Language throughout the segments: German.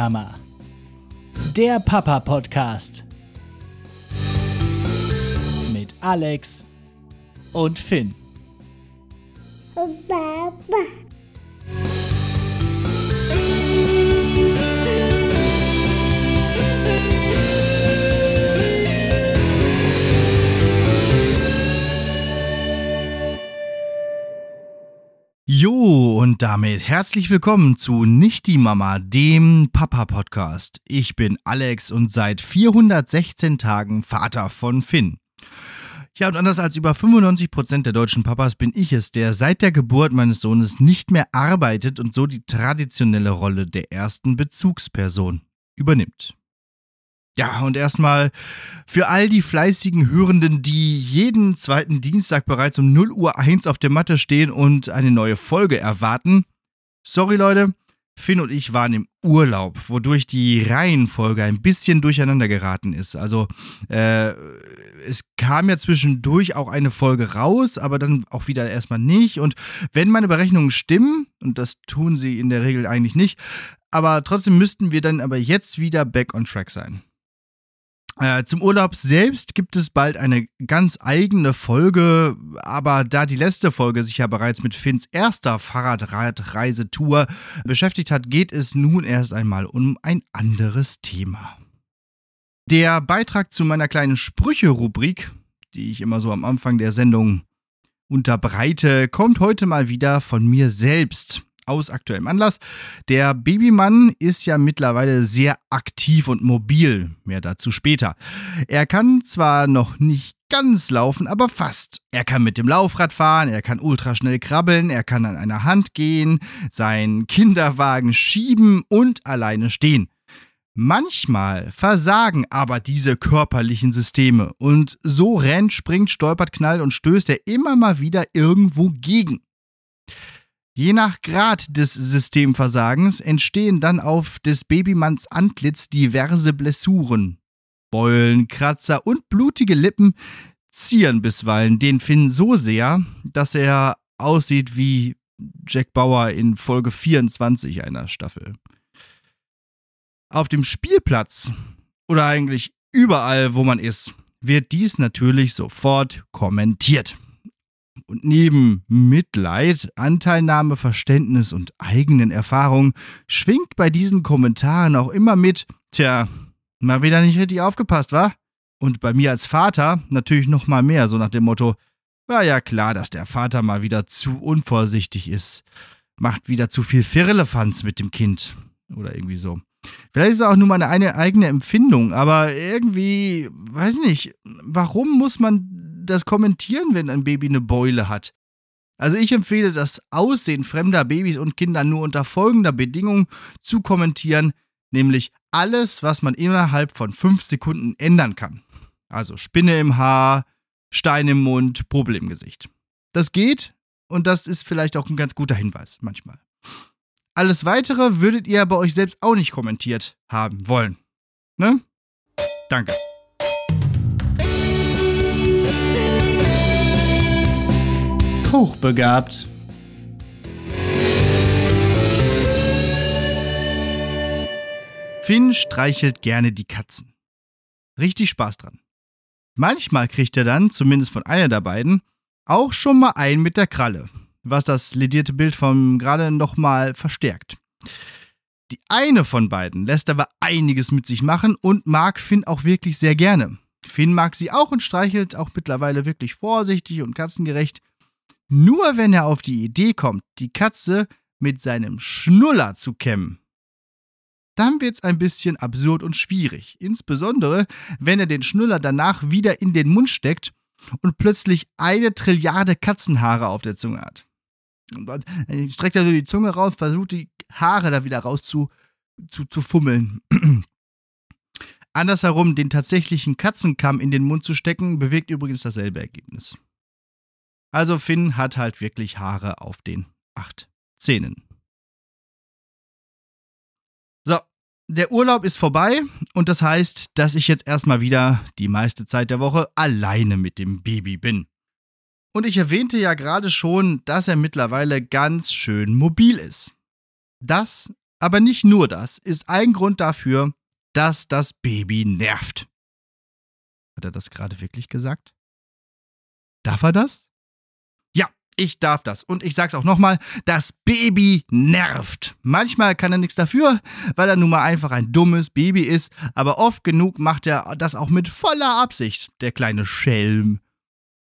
Mama. Der Papa Podcast. Mit Alex und Finn. Baba. Jo, und damit herzlich willkommen zu Nicht die Mama, dem Papa-Podcast. Ich bin Alex und seit 416 Tagen Vater von Finn. Ja, und anders als über 95% der deutschen Papas bin ich es, der seit der Geburt meines Sohnes nicht mehr arbeitet und so die traditionelle Rolle der ersten Bezugsperson übernimmt. Ja, und erstmal für all die fleißigen Hörenden, die jeden zweiten Dienstag bereits um 0 Uhr 1 auf der Matte stehen und eine neue Folge erwarten. Sorry Leute, Finn und ich waren im Urlaub, wodurch die Reihenfolge ein bisschen durcheinander geraten ist. Also äh, es kam ja zwischendurch auch eine Folge raus, aber dann auch wieder erstmal nicht. Und wenn meine Berechnungen stimmen, und das tun sie in der Regel eigentlich nicht, aber trotzdem müssten wir dann aber jetzt wieder back on track sein. Äh, zum Urlaub selbst gibt es bald eine ganz eigene Folge, aber da die letzte Folge sich ja bereits mit Finns erster Fahrradreisetour beschäftigt hat, geht es nun erst einmal um ein anderes Thema. Der Beitrag zu meiner kleinen Sprüche-Rubrik, die ich immer so am Anfang der Sendung unterbreite, kommt heute mal wieder von mir selbst aus aktuellem Anlass. Der Babymann ist ja mittlerweile sehr aktiv und mobil. Mehr dazu später. Er kann zwar noch nicht ganz laufen, aber fast. Er kann mit dem Laufrad fahren, er kann ultraschnell krabbeln, er kann an einer Hand gehen, seinen Kinderwagen schieben und alleine stehen. Manchmal versagen aber diese körperlichen Systeme und so rennt, springt, stolpert, knallt und stößt er immer mal wieder irgendwo gegen. Je nach Grad des Systemversagens entstehen dann auf des Babymanns Antlitz diverse Blessuren. Beulen, Kratzer und blutige Lippen zieren bisweilen den Finn so sehr, dass er aussieht wie Jack Bauer in Folge 24 einer Staffel. Auf dem Spielplatz oder eigentlich überall, wo man ist, wird dies natürlich sofort kommentiert. Und neben Mitleid, Anteilnahme, Verständnis und eigenen Erfahrungen schwingt bei diesen Kommentaren auch immer mit, tja, mal wieder nicht richtig aufgepasst, wa? Und bei mir als Vater natürlich noch mal mehr, so nach dem Motto, war ja klar, dass der Vater mal wieder zu unvorsichtig ist. Macht wieder zu viel Firlefanz mit dem Kind. Oder irgendwie so. Vielleicht ist es auch nur meine eine eigene Empfindung, aber irgendwie, weiß nicht, warum muss man das kommentieren, wenn ein Baby eine Beule hat. Also ich empfehle das Aussehen fremder Babys und Kinder nur unter folgender Bedingung zu kommentieren, nämlich alles, was man innerhalb von fünf Sekunden ändern kann. Also Spinne im Haar, Stein im Mund, Popel im Gesicht. Das geht und das ist vielleicht auch ein ganz guter Hinweis manchmal. Alles weitere würdet ihr bei euch selbst auch nicht kommentiert haben wollen. Ne? Danke. Hochbegabt. Finn streichelt gerne die Katzen. Richtig Spaß dran. Manchmal kriegt er dann, zumindest von einer der beiden, auch schon mal einen mit der Kralle, was das ledierte Bild vom gerade nochmal verstärkt. Die eine von beiden lässt aber einiges mit sich machen und mag Finn auch wirklich sehr gerne. Finn mag sie auch und streichelt auch mittlerweile wirklich vorsichtig und katzengerecht. Nur wenn er auf die Idee kommt, die Katze mit seinem Schnuller zu kämmen, dann wird's ein bisschen absurd und schwierig. Insbesondere, wenn er den Schnuller danach wieder in den Mund steckt und plötzlich eine Trilliarde Katzenhaare auf der Zunge hat. Und dann streckt er so die Zunge raus, versucht die Haare da wieder raus zu, zu, zu fummeln. Andersherum, den tatsächlichen Katzenkamm in den Mund zu stecken, bewirkt übrigens dasselbe Ergebnis. Also Finn hat halt wirklich Haare auf den acht Zähnen. So, der Urlaub ist vorbei und das heißt, dass ich jetzt erstmal wieder die meiste Zeit der Woche alleine mit dem Baby bin. Und ich erwähnte ja gerade schon, dass er mittlerweile ganz schön mobil ist. Das aber nicht nur das ist ein Grund dafür, dass das Baby nervt. Hat er das gerade wirklich gesagt? Darf er das? Ich darf das. Und ich sag's auch nochmal, das Baby nervt. Manchmal kann er nichts dafür, weil er nun mal einfach ein dummes Baby ist, aber oft genug macht er das auch mit voller Absicht, der kleine Schelm.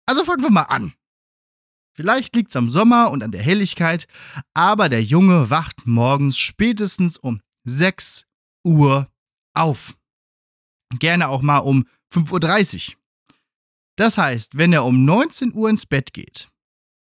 Also fangen wir mal an. Vielleicht liegt's am Sommer und an der Helligkeit, aber der Junge wacht morgens spätestens um 6 Uhr auf. Gerne auch mal um 5.30 Uhr. Das heißt, wenn er um 19 Uhr ins Bett geht,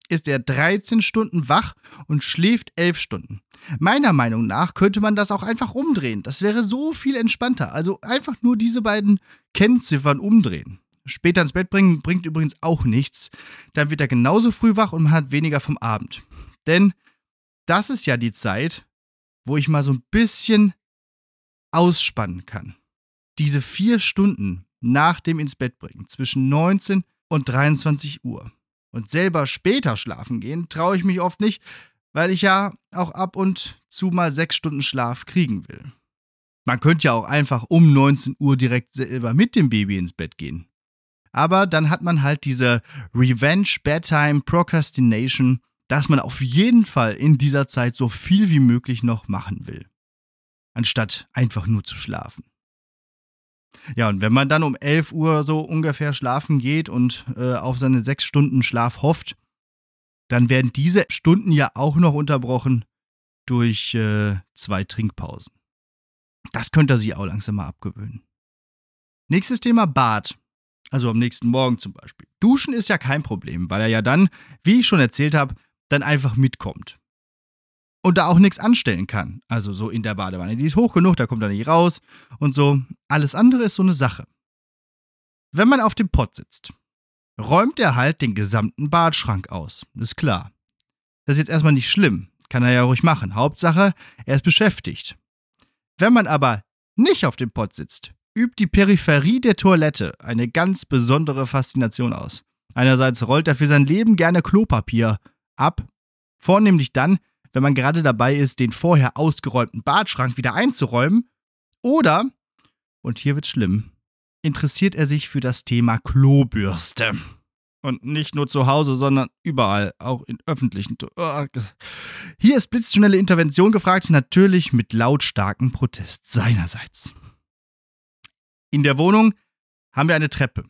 ist er 13 Stunden wach und schläft 11 Stunden. Meiner Meinung nach könnte man das auch einfach umdrehen. Das wäre so viel entspannter. Also einfach nur diese beiden Kennziffern umdrehen. Später ins Bett bringen bringt übrigens auch nichts. Dann wird er genauso früh wach und man hat weniger vom Abend. Denn das ist ja die Zeit, wo ich mal so ein bisschen ausspannen kann. Diese vier Stunden nach dem ins Bett bringen, zwischen 19 und 23 Uhr. Und selber später schlafen gehen, traue ich mich oft nicht, weil ich ja auch ab und zu mal sechs Stunden Schlaf kriegen will. Man könnte ja auch einfach um 19 Uhr direkt selber mit dem Baby ins Bett gehen. Aber dann hat man halt diese Revenge Bedtime Procrastination, dass man auf jeden Fall in dieser Zeit so viel wie möglich noch machen will. Anstatt einfach nur zu schlafen. Ja, und wenn man dann um 11 Uhr so ungefähr schlafen geht und äh, auf seine sechs Stunden Schlaf hofft, dann werden diese Stunden ja auch noch unterbrochen durch äh, zwei Trinkpausen. Das könnte er sich auch langsam mal abgewöhnen. Nächstes Thema Bad. Also am nächsten Morgen zum Beispiel. Duschen ist ja kein Problem, weil er ja dann, wie ich schon erzählt habe, dann einfach mitkommt. Und da auch nichts anstellen kann. Also so in der Badewanne. Die ist hoch genug, da kommt er nicht raus und so. Alles andere ist so eine Sache. Wenn man auf dem Pott sitzt, räumt er halt den gesamten Badschrank aus. Ist klar. Das ist jetzt erstmal nicht schlimm. Kann er ja ruhig machen. Hauptsache, er ist beschäftigt. Wenn man aber nicht auf dem Pott sitzt, übt die Peripherie der Toilette eine ganz besondere Faszination aus. Einerseits rollt er für sein Leben gerne Klopapier ab, vornehmlich dann, wenn man gerade dabei ist, den vorher ausgeräumten Badschrank wieder einzuräumen, oder, und hier wird's schlimm, interessiert er sich für das Thema Klobürste. Und nicht nur zu Hause, sondern überall, auch in öffentlichen. Oh, hier ist blitzschnelle Intervention gefragt, natürlich mit lautstarkem Protest seinerseits. In der Wohnung haben wir eine Treppe.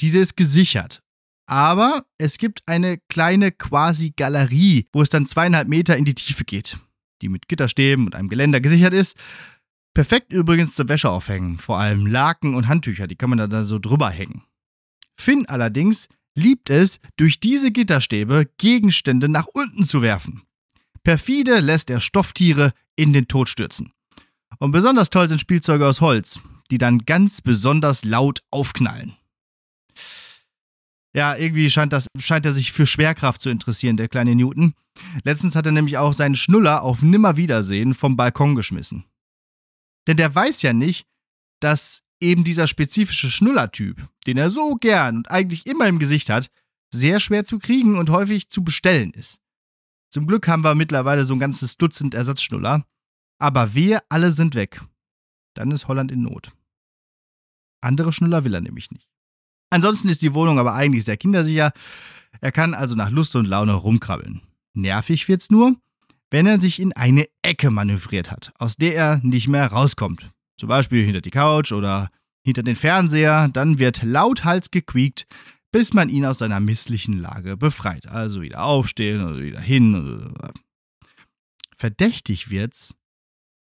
Diese ist gesichert. Aber es gibt eine kleine quasi Galerie, wo es dann zweieinhalb Meter in die Tiefe geht, die mit Gitterstäben und einem Geländer gesichert ist. Perfekt übrigens zur Wäsche aufhängen, vor allem Laken und Handtücher, die kann man da so drüber hängen. Finn allerdings liebt es, durch diese Gitterstäbe Gegenstände nach unten zu werfen. Perfide lässt er Stofftiere in den Tod stürzen. Und besonders toll sind Spielzeuge aus Holz die dann ganz besonders laut aufknallen. Ja, irgendwie scheint, das, scheint er sich für Schwerkraft zu interessieren, der kleine Newton. Letztens hat er nämlich auch seinen Schnuller auf Nimmerwiedersehen vom Balkon geschmissen. Denn der weiß ja nicht, dass eben dieser spezifische Schnullertyp, den er so gern und eigentlich immer im Gesicht hat, sehr schwer zu kriegen und häufig zu bestellen ist. Zum Glück haben wir mittlerweile so ein ganzes Dutzend Ersatzschnuller, aber wir alle sind weg dann ist Holland in Not. Andere Schnuller will er nämlich nicht. Ansonsten ist die Wohnung aber eigentlich sehr kindersicher. Er kann also nach Lust und Laune rumkrabbeln. Nervig wird's nur, wenn er sich in eine Ecke manövriert hat, aus der er nicht mehr rauskommt. Zum Beispiel hinter die Couch oder hinter den Fernseher, dann wird lauthals gequiekt, bis man ihn aus seiner misslichen Lage befreit. Also wieder aufstehen oder wieder hin. Verdächtig wird's,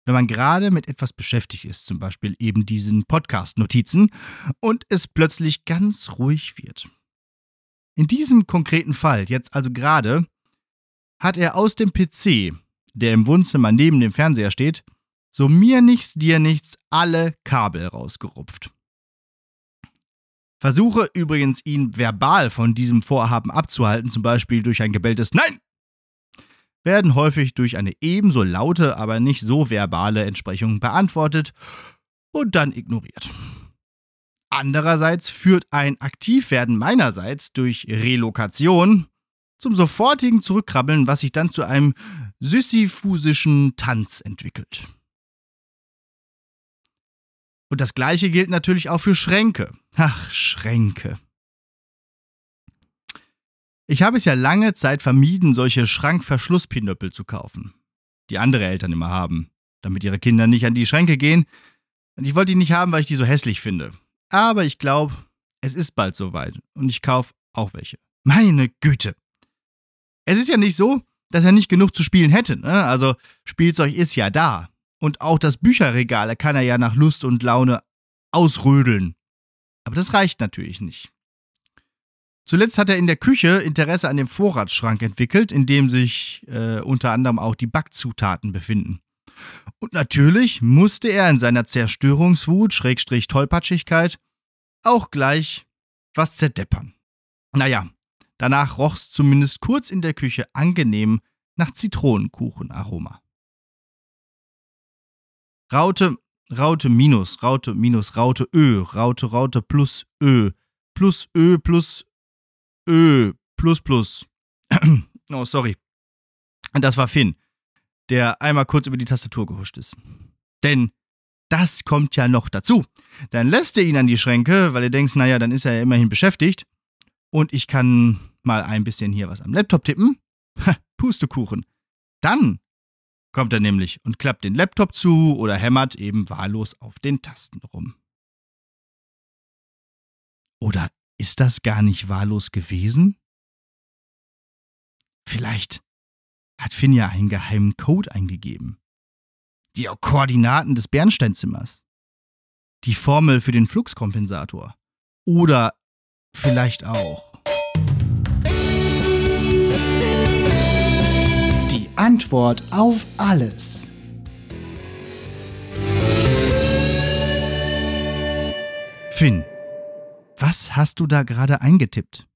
wenn man gerade mit etwas beschäftigt ist, zum Beispiel eben diesen Podcast-Notizen, und es plötzlich ganz ruhig wird. In diesem konkreten Fall, jetzt also gerade, hat er aus dem PC, der im Wohnzimmer neben dem Fernseher steht, so mir nichts, dir nichts, alle Kabel rausgerupft. Versuche übrigens, ihn verbal von diesem Vorhaben abzuhalten, zum Beispiel durch ein gebelltes Nein werden häufig durch eine ebenso laute, aber nicht so verbale Entsprechung beantwortet und dann ignoriert. Andererseits führt ein Aktivwerden meinerseits durch Relokation zum sofortigen Zurückkrabbeln, was sich dann zu einem sisyphusischen Tanz entwickelt. Und das gleiche gilt natürlich auch für Schränke. Ach, Schränke. Ich habe es ja lange Zeit vermieden, solche Schrankverschlusspinöppel zu kaufen, die andere Eltern immer haben, damit ihre Kinder nicht an die Schränke gehen. Und ich wollte die nicht haben, weil ich die so hässlich finde. Aber ich glaube, es ist bald soweit und ich kaufe auch welche. Meine Güte. Es ist ja nicht so, dass er nicht genug zu spielen hätte. Ne? Also Spielzeug ist ja da. Und auch das Bücherregal kann er ja nach Lust und Laune ausrödeln. Aber das reicht natürlich nicht. Zuletzt hat er in der Küche Interesse an dem Vorratsschrank entwickelt, in dem sich äh, unter anderem auch die Backzutaten befinden. Und natürlich musste er in seiner Zerstörungswut, Schrägstrich Tollpatschigkeit, auch gleich was zerdeppern. Naja, danach roch's zumindest kurz in der Küche angenehm nach Zitronenkuchenaroma. Raute, Raute minus, Raute minus, Raute Ö, Raute, Raute plus Ö, plus Ö plus Ö, plus plus. oh, sorry. Das war Finn, der einmal kurz über die Tastatur gehuscht ist. Denn das kommt ja noch dazu. Dann lässt er ihn an die Schränke, weil er denkt, naja, dann ist er ja immerhin beschäftigt. Und ich kann mal ein bisschen hier was am Laptop tippen. Pustekuchen. Dann kommt er nämlich und klappt den Laptop zu oder hämmert eben wahllos auf den Tasten rum. Oder ist das gar nicht wahllos gewesen? Vielleicht hat Finn ja einen geheimen Code eingegeben die Koordinaten des Bernsteinzimmers, die Formel für den Fluxkompensator oder vielleicht auch die Antwort auf alles. Finn, was hast du da gerade eingetippt?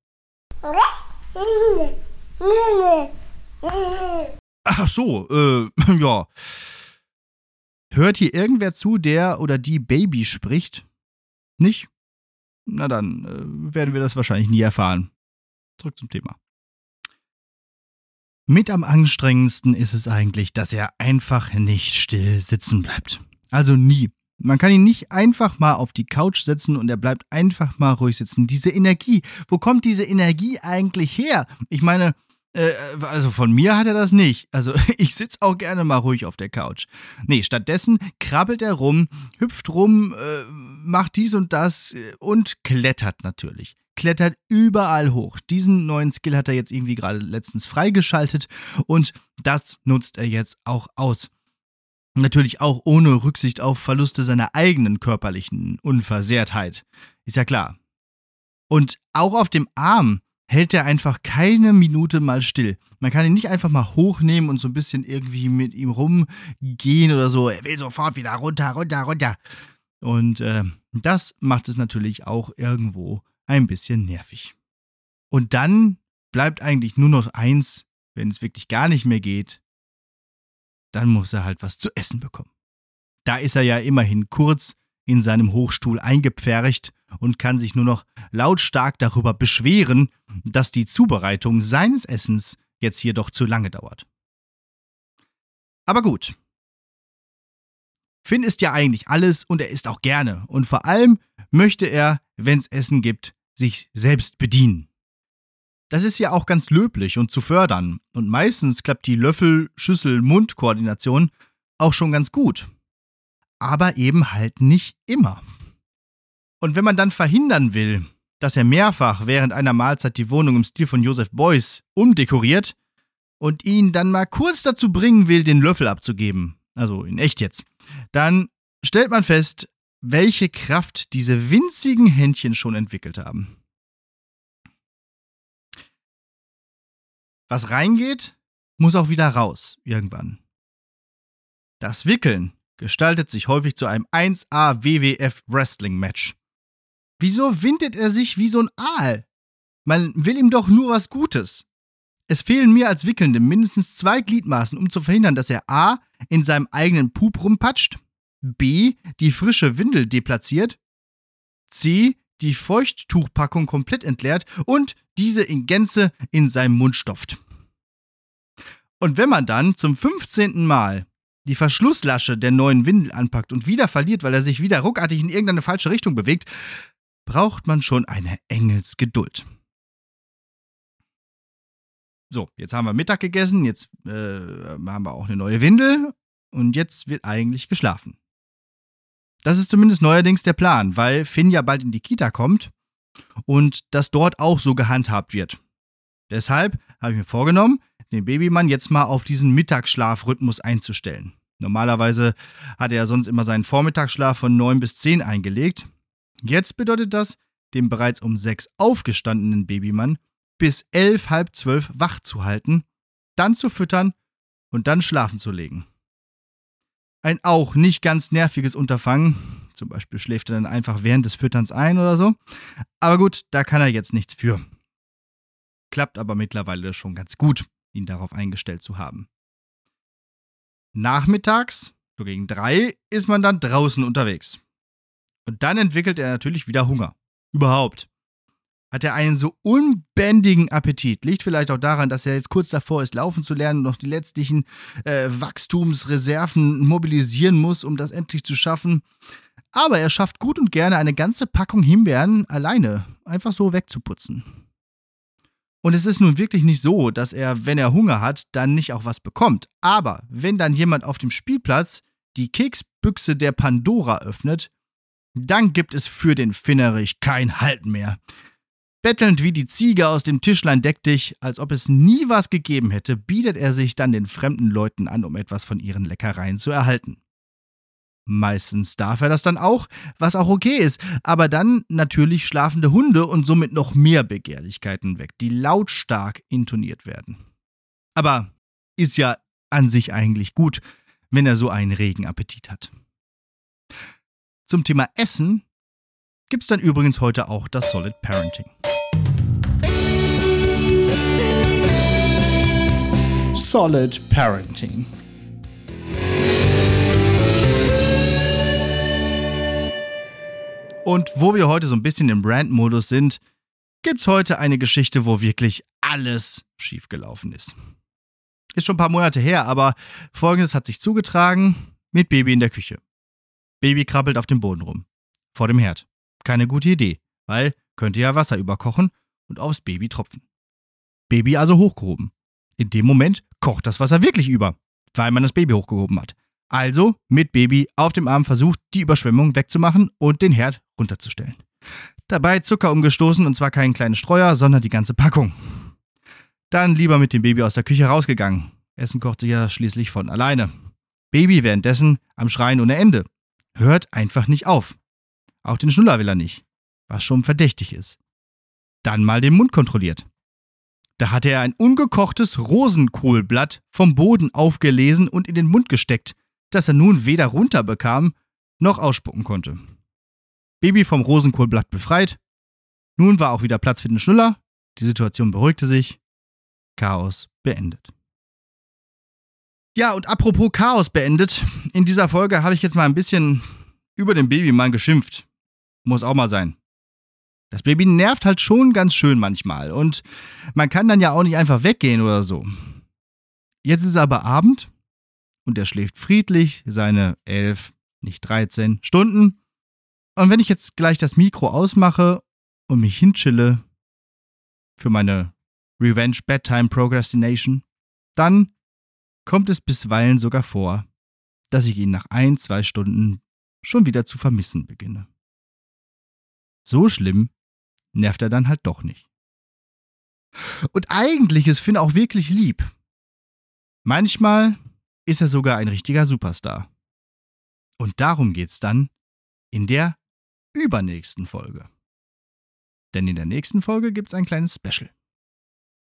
Ach so, äh, ja. Hört hier irgendwer zu, der oder die Baby spricht? Nicht? Na dann äh, werden wir das wahrscheinlich nie erfahren. Zurück zum Thema. Mit am anstrengendsten ist es eigentlich, dass er einfach nicht still sitzen bleibt. Also nie. Man kann ihn nicht einfach mal auf die Couch setzen und er bleibt einfach mal ruhig sitzen. Diese Energie, wo kommt diese Energie eigentlich her? Ich meine, äh, also von mir hat er das nicht. Also ich sitze auch gerne mal ruhig auf der Couch. Nee, stattdessen krabbelt er rum, hüpft rum, äh, macht dies und das äh, und klettert natürlich. Klettert überall hoch. Diesen neuen Skill hat er jetzt irgendwie gerade letztens freigeschaltet und das nutzt er jetzt auch aus. Natürlich auch ohne Rücksicht auf Verluste seiner eigenen körperlichen Unversehrtheit. Ist ja klar. Und auch auf dem Arm hält er einfach keine Minute mal still. Man kann ihn nicht einfach mal hochnehmen und so ein bisschen irgendwie mit ihm rumgehen oder so. Er will sofort wieder runter, runter, runter. Und äh, das macht es natürlich auch irgendwo ein bisschen nervig. Und dann bleibt eigentlich nur noch eins, wenn es wirklich gar nicht mehr geht, dann muss er halt was zu essen bekommen. Da ist er ja immerhin kurz in seinem Hochstuhl eingepfercht und kann sich nur noch lautstark darüber beschweren, dass die Zubereitung seines Essens jetzt hier doch zu lange dauert. Aber gut. Finn isst ja eigentlich alles und er isst auch gerne. Und vor allem möchte er, wenn es Essen gibt, sich selbst bedienen. Das ist ja auch ganz löblich und zu fördern. Und meistens klappt die Löffel-Schüssel-Mund-Koordination auch schon ganz gut. Aber eben halt nicht immer. Und wenn man dann verhindern will, dass er mehrfach während einer Mahlzeit die Wohnung im Stil von Joseph Beuys umdekoriert und ihn dann mal kurz dazu bringen will, den Löffel abzugeben, also in echt jetzt, dann stellt man fest, welche Kraft diese winzigen Händchen schon entwickelt haben. Was reingeht, muss auch wieder raus, irgendwann. Das Wickeln gestaltet sich häufig zu einem 1A WWF Wrestling Match. Wieso windet er sich wie so ein Aal? Man will ihm doch nur was Gutes. Es fehlen mir als Wickelndem mindestens zwei Gliedmaßen, um zu verhindern, dass er A. in seinem eigenen Pup rumpatscht, B. die frische Windel deplatziert, C. die Feuchttuchpackung komplett entleert und diese in Gänze in seinem Mund stopft. Und wenn man dann zum 15. Mal die Verschlusslasche der neuen Windel anpackt und wieder verliert, weil er sich wieder ruckartig in irgendeine falsche Richtung bewegt, braucht man schon eine Engelsgeduld. So, jetzt haben wir Mittag gegessen, jetzt äh, haben wir auch eine neue Windel und jetzt wird eigentlich geschlafen. Das ist zumindest neuerdings der Plan, weil Finn ja bald in die Kita kommt und das dort auch so gehandhabt wird. Deshalb habe ich mir vorgenommen, den Babymann jetzt mal auf diesen Mittagsschlafrhythmus einzustellen. Normalerweise hat er sonst immer seinen Vormittagsschlaf von 9 bis 10 eingelegt. Jetzt bedeutet das, den bereits um 6 aufgestandenen Babymann bis 11, halb 12 wach zu halten, dann zu füttern und dann schlafen zu legen. Ein auch nicht ganz nerviges Unterfangen. Zum Beispiel schläft er dann einfach während des Fütterns ein oder so. Aber gut, da kann er jetzt nichts für. Klappt aber mittlerweile schon ganz gut, ihn darauf eingestellt zu haben. Nachmittags, so gegen drei, ist man dann draußen unterwegs. Und dann entwickelt er natürlich wieder Hunger. Überhaupt. Hat er einen so unbändigen Appetit. Liegt vielleicht auch daran, dass er jetzt kurz davor ist, laufen zu lernen und noch die letztlichen äh, Wachstumsreserven mobilisieren muss, um das endlich zu schaffen. Aber er schafft gut und gerne eine ganze Packung Himbeeren alleine einfach so wegzuputzen. Und es ist nun wirklich nicht so, dass er, wenn er Hunger hat, dann nicht auch was bekommt. Aber wenn dann jemand auf dem Spielplatz die Keksbüchse der Pandora öffnet, dann gibt es für den Finnerich kein Halt mehr. Bettelnd wie die Ziege aus dem Tischlein deck dich, als ob es nie was gegeben hätte, bietet er sich dann den fremden Leuten an, um etwas von ihren Leckereien zu erhalten. Meistens darf er das dann auch, was auch okay ist, aber dann natürlich schlafende Hunde und somit noch mehr Begehrlichkeiten weg, die lautstark intoniert werden. Aber ist ja an sich eigentlich gut, wenn er so einen regen Appetit hat. Zum Thema Essen gibt's dann übrigens heute auch das Solid Parenting. Solid Parenting. Und wo wir heute so ein bisschen im Brand-Modus sind, gibt's heute eine Geschichte, wo wirklich alles schiefgelaufen ist. Ist schon ein paar Monate her, aber folgendes hat sich zugetragen mit Baby in der Küche. Baby krabbelt auf dem Boden rum. Vor dem Herd. Keine gute Idee, weil könnte ja Wasser überkochen und aufs Baby tropfen. Baby also hochgehoben. In dem Moment kocht das Wasser wirklich über, weil man das Baby hochgehoben hat. Also mit Baby auf dem Arm versucht, die Überschwemmung wegzumachen und den Herd runterzustellen. Dabei Zucker umgestoßen und zwar keinen kleinen Streuer, sondern die ganze Packung. Dann lieber mit dem Baby aus der Küche rausgegangen. Essen kocht sich ja schließlich von alleine. Baby währenddessen am Schreien ohne Ende. Hört einfach nicht auf. Auch den Schnuller will er nicht, was schon verdächtig ist. Dann mal den Mund kontrolliert. Da hatte er ein ungekochtes Rosenkohlblatt vom Boden aufgelesen und in den Mund gesteckt, das er nun weder runterbekam noch ausspucken konnte. Baby vom Rosenkohlblatt befreit. Nun war auch wieder Platz für den Schnuller. Die Situation beruhigte sich. Chaos beendet. Ja, und apropos Chaos beendet, in dieser Folge habe ich jetzt mal ein bisschen über den Babymann geschimpft. Muss auch mal sein. Das Baby nervt halt schon ganz schön manchmal und man kann dann ja auch nicht einfach weggehen oder so. Jetzt ist aber Abend und er schläft friedlich seine elf, nicht 13 Stunden. Und wenn ich jetzt gleich das Mikro ausmache und mich hinchille für meine Revenge Bedtime Procrastination, dann kommt es bisweilen sogar vor, dass ich ihn nach ein, zwei Stunden schon wieder zu vermissen beginne. So schlimm nervt er dann halt doch nicht. Und eigentlich ist Finn auch wirklich lieb. Manchmal ist er sogar ein richtiger Superstar. Und darum geht's dann in der übernächsten Folge. Denn in der nächsten Folge gibt's ein kleines Special.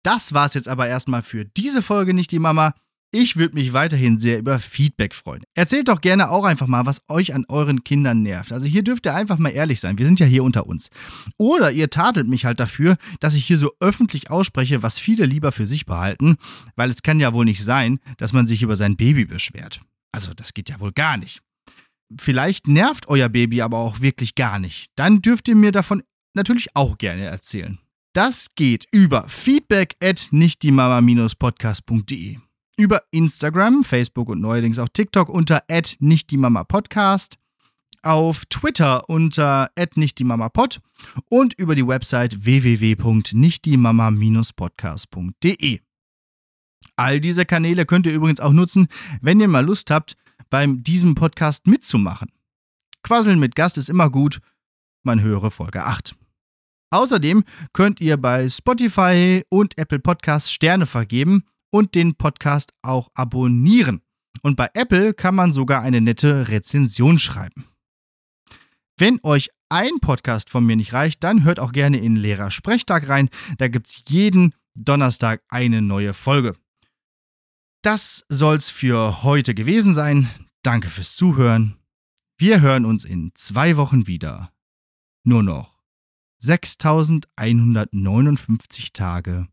Das war's jetzt aber erstmal für diese Folge nicht die Mama. Ich würde mich weiterhin sehr über Feedback freuen. Erzählt doch gerne auch einfach mal, was euch an euren Kindern nervt. Also hier dürft ihr einfach mal ehrlich sein. Wir sind ja hier unter uns. Oder ihr tadelt mich halt dafür, dass ich hier so öffentlich ausspreche, was viele lieber für sich behalten, weil es kann ja wohl nicht sein, dass man sich über sein Baby beschwert. Also das geht ja wohl gar nicht. Vielleicht nervt euer Baby aber auch wirklich gar nicht. Dann dürft ihr mir davon natürlich auch gerne erzählen. Das geht über feedback at nichtdiemama-podcast.de. über Instagram, Facebook und neuerdings auch TikTok unter nicht die Mama Podcast, auf Twitter unter nicht die Mama Pod und über die Website www.nichtdiemama-podcast.de. All diese Kanäle könnt ihr übrigens auch nutzen, wenn ihr mal Lust habt, beim diesem Podcast mitzumachen. Quasseln mit Gast ist immer gut. Man höre Folge 8. Außerdem könnt ihr bei Spotify und Apple Podcasts Sterne vergeben und den Podcast auch abonnieren. Und bei Apple kann man sogar eine nette Rezension schreiben. Wenn euch ein Podcast von mir nicht reicht, dann hört auch gerne in Lehrer Sprechtag rein. Da gibt es jeden Donnerstag eine neue Folge. Das soll's für heute gewesen sein. Danke fürs Zuhören. Wir hören uns in zwei Wochen wieder. Nur noch 6159 Tage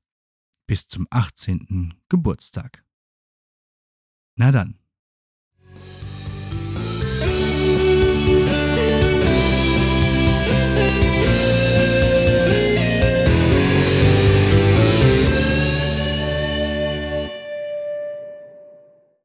bis zum 18. Geburtstag. Na dann.